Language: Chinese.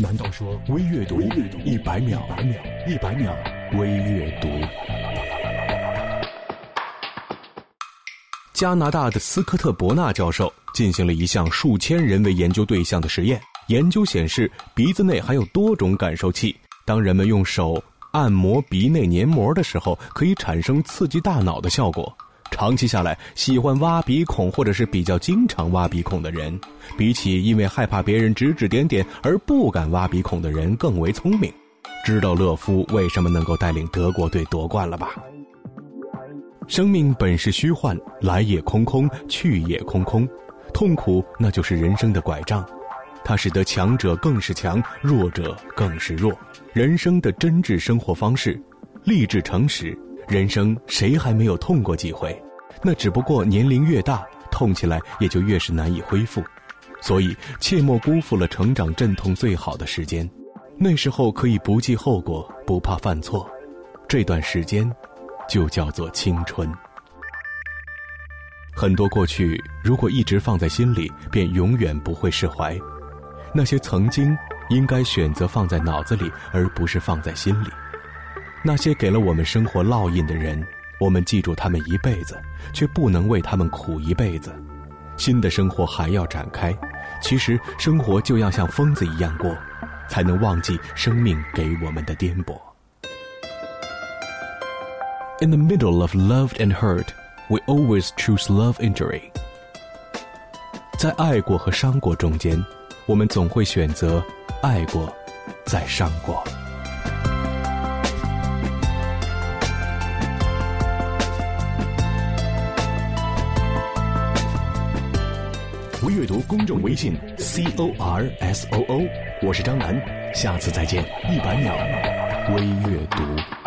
难道说微阅读一百秒？一百秒微阅读。加拿大的斯科特·伯纳教授进行了一项数千人为研究对象的实验，研究显示鼻子内含有多种感受器，当人们用手按摩鼻内黏膜的时候，可以产生刺激大脑的效果。长期下来，喜欢挖鼻孔或者是比较经常挖鼻孔的人，比起因为害怕别人指指点点而不敢挖鼻孔的人更为聪明。知道勒夫为什么能够带领德国队夺冠了吧？生命本是虚幻，来也空空，去也空空。痛苦那就是人生的拐杖，它使得强者更是强，弱者更是弱。人生的真挚生活方式，励志诚实。人生谁还没有痛过几回？那只不过年龄越大，痛起来也就越是难以恢复。所以切莫辜负了成长阵痛最好的时间，那时候可以不计后果，不怕犯错。这段时间，就叫做青春。很多过去，如果一直放在心里，便永远不会释怀。那些曾经，应该选择放在脑子里，而不是放在心里。那些给了我们生活烙印的人，我们记住他们一辈子，却不能为他们苦一辈子。新的生活还要展开，其实生活就要像疯子一样过，才能忘记生命给我们的颠簸。In the middle of loved and hurt, we always choose love injury。在爱过和伤过中间，我们总会选择爱过，再伤过。微阅读公众微信 c o r s o o，我是张楠，下次再见，一百秒微阅读。